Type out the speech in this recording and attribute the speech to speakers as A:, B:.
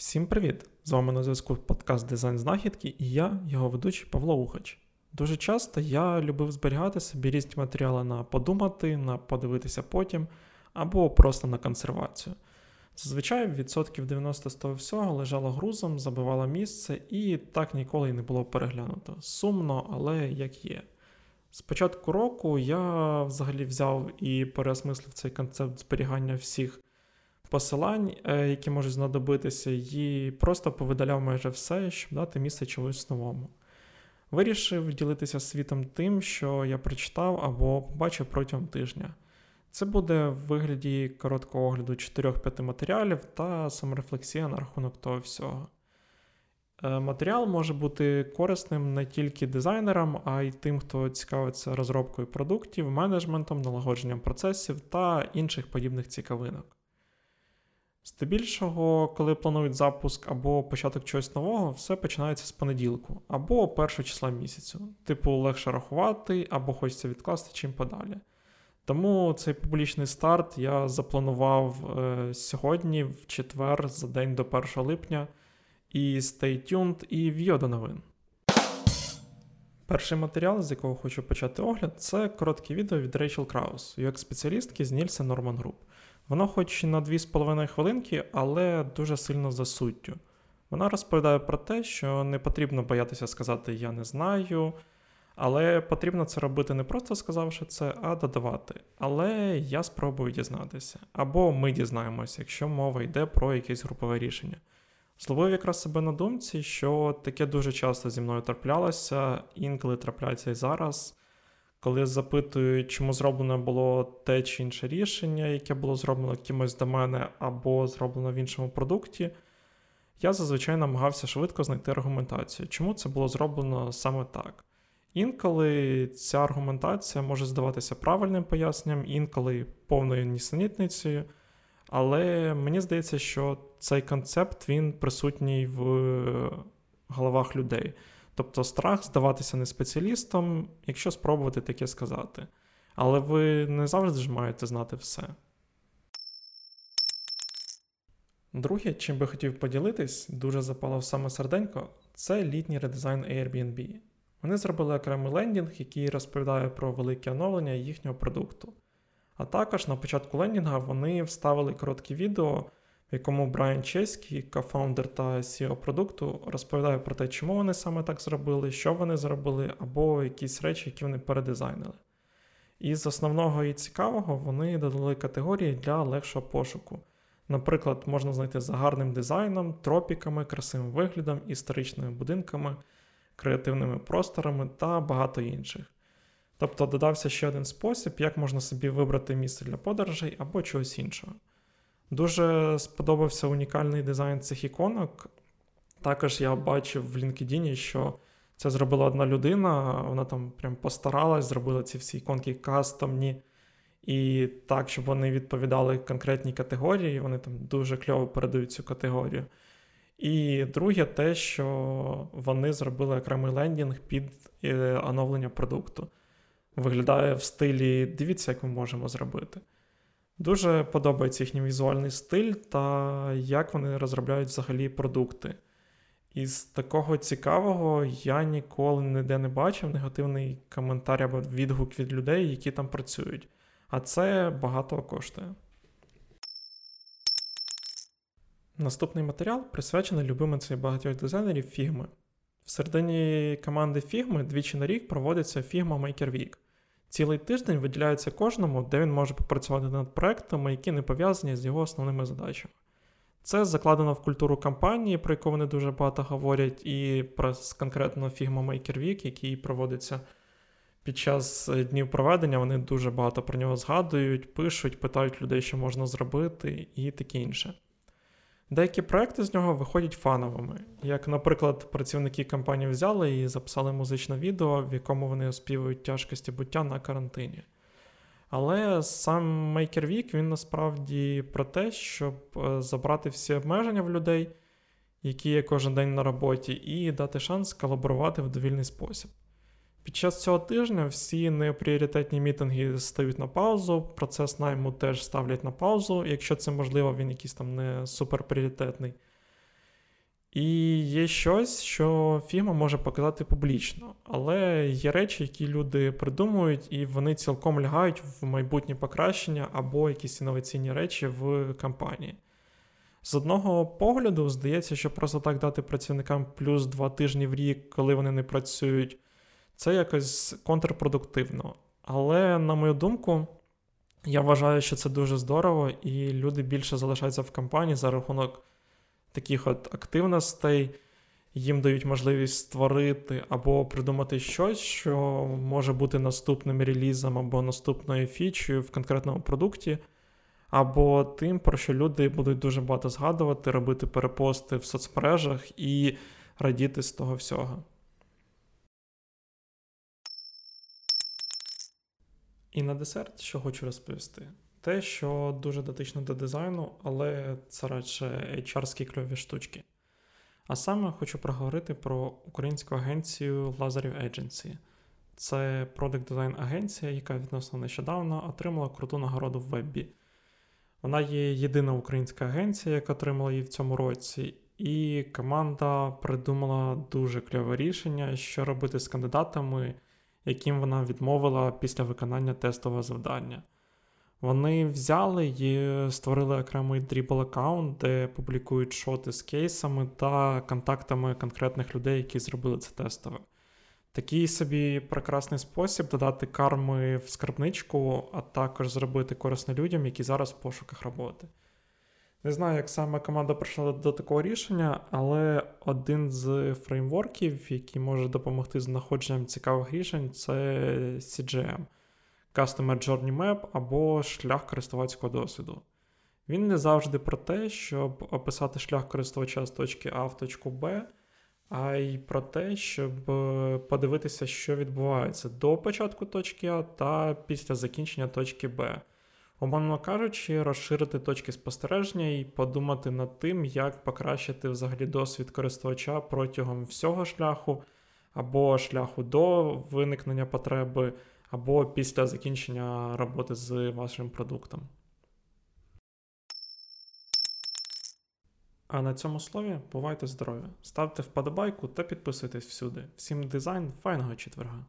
A: Всім привіт! З вами на зв'язку подкаст Дизайн Знахідки і я, його ведучий Павло Ухач. Дуже часто я любив зберігати собі різні матеріали на подумати, на подивитися потім або просто на консервацію. Зазвичай відсотків 90 з того всього лежало грузом, забивало місце і так ніколи й не було переглянуто. Сумно, але як є. З початку року я взагалі взяв і переосмислив цей концепт зберігання всіх посилань, е, які можуть знадобитися, і просто повидаляв майже все, щоб дати місце чомусь новому. Вирішив ділитися світом тим, що я прочитав або побачив протягом тижня. Це буде в вигляді короткого огляду 4-5 матеріалів та саморефлексія на рахунок того всього. Е, матеріал може бути корисним не тільки дизайнерам, а й тим, хто цікавиться розробкою продуктів, менеджментом, налагодженням процесів та інших подібних цікавинок. Здебільшого, коли планують запуск або початок чогось нового, все починається з понеділку, або першого числа місяцю. Типу, легше рахувати, або хочеться відкласти чим подалі. Тому цей публічний старт я запланував е, сьогодні, в четвер, за день до 1 липня. І stay tuned, і в'йо до новин. Перший матеріал, з якого хочу почати огляд, це коротке відео від Рейчел Краус, як спеціалістки з Нільсен Норман Груп. Воно хоч на 2,5 хвилинки, але дуже сильно за суттю. Вона розповідає про те, що не потрібно боятися сказати Я не знаю, але потрібно це робити не просто сказавши це, а додавати. Але я спробую дізнатися. Або ми дізнаємося, якщо мова йде про якесь групове рішення. Зловив якраз себе на думці, що таке дуже часто зі мною траплялося, інколи трапляється і зараз коли запитують, чому зроблено було те чи інше рішення, яке було зроблено кимось до мене або зроблено в іншому продукті, я зазвичай намагався швидко знайти аргументацію, чому це було зроблено саме так. Інколи ця аргументація може здаватися правильним поясненням, інколи повною нісенітницею. Але мені здається, що цей концепт він присутній в головах людей. Тобто страх здаватися не спеціалістом, якщо спробувати таке сказати. Але ви не завжди ж маєте знати все. Друге, чим би хотів поділитись, дуже запало в саме серденько, це літній редизайн Airbnb. Вони зробили окремий лендінг, який розповідає про велике оновлення їхнього продукту. А також на початку лендінга вони вставили коротке відео, в якому Брайан Чеський, кофаундер та CEO продукту, розповідає про те, чому вони саме так зробили, що вони зробили, або якісь речі, які вони передизайнили. І з основного і цікавого вони додали категорії для легшого пошуку. Наприклад, можна знайти за гарним дизайном, тропіками, красивим виглядом, історичними будинками, креативними просторами та багато інших. Тобто додався ще один спосіб, як можна собі вибрати місце для подорожей або чогось іншого. Дуже сподобався унікальний дизайн цих іконок. Також я бачив в LinkedIn, що це зробила одна людина, вона там прям постаралась, зробила ці всі іконки кастомні. І так, щоб вони відповідали конкретній категорії, вони там дуже кльово передають цю категорію. І друге, те, що вони зробили окремий лендінг під е, оновлення продукту. Виглядає в стилі: дивіться, як ми можемо зробити. Дуже подобається їхній візуальний стиль та як вони розробляють взагалі продукти. Із такого цікавого я ніколи ніде не бачив негативний коментар або відгук від людей, які там працюють. А це багато коштує. Наступний матеріал присвячений любимиці багатьох дизайнерів фігми. В середині команди Figma двічі на рік проводиться Figma Maker Week. Цілий тиждень виділяється кожному, де він може попрацювати над проектами, які не пов'язані з його основними задачами. Це закладено в культуру компанії, про яку вони дуже багато говорять, і про конкретно Figma Maker Week, який проводиться під час днів проведення. Вони дуже багато про нього згадують, пишуть, питають людей, що можна зробити, і таке інше. Деякі проекти з нього виходять фановими, як, наприклад, працівники компанії взяли і записали музичне відео, в якому вони оспівують тяжкості буття на карантині. Але сам Maker Week, він насправді про те, щоб е, забрати всі обмеження в людей, які є кожен день на роботі, і дати шанс колаборувати в довільний спосіб. Під час цього тижня всі непріоритетні мітинги стають на паузу, процес найму теж ставлять на паузу, якщо це можливо, він якийсь там не суперпріоритетний. І є щось, що фірма може показати публічно, але є речі, які люди придумують, і вони цілком лягають в майбутнє покращення або якісь інноваційні речі в компанії. З одного погляду, здається, що просто так дати працівникам плюс два тижні в рік, коли вони не працюють, це якось контрпродуктивно. Але, на мою думку, я вважаю, що це дуже здорово, і люди більше залишаються в компанії за рахунок таких от активностей. Їм дають можливість створити або придумати щось, що може бути наступним релізом або наступною фічею в конкретному продукті, або тим, про що люди будуть дуже багато згадувати, робити перепости в соцмережах і радіти з того всього. І на десерт, що хочу розповісти, те, що дуже дотично до дизайну, але це радше HR-ські кльові штучки. А саме хочу проговорити про українську агенцію Lazarів Agency. Це продакт дизайн агенція, яка відносно нещодавно отримала круту нагороду в вебі. Вона є єдина українська агенція, яка отримала її в цьому році, і команда придумала дуже кльове рішення, що робити з кандидатами, яким вона відмовила після виконання тестового завдання. Вони взяли і створили окремий дрібл аккаунт, де публікують шоти з кейсами та контактами конкретних людей, які зробили це тестове. Такий собі прекрасний спосіб додати карми в скарбничку, а також зробити корисно людям, які зараз в пошуках роботи. Не знаю, як саме команда прийшла до такого рішення, але один з фреймворків, який може допомогти з знаходженням цікавих рішень, це CGM Customer Journey Map або шлях користувацького досвіду. Він не завжди про те, щоб описати шлях користувача з точки А в точку Б а й про те, щоб е, подивитися, що відбувається до початку точки А та після закінчення точки Б. Умовно кажучи, розширити точки спостереження і подумати над тим, як покращити взагалі досвід користувача протягом всього шляху, або шляху до виникнення потреби, або після закінчення роботи з вашим продуктом. А на цьому слові бувайте здорові, ставте вподобайку та підписуйтесь всюди. Всім дизайн, файного четверга!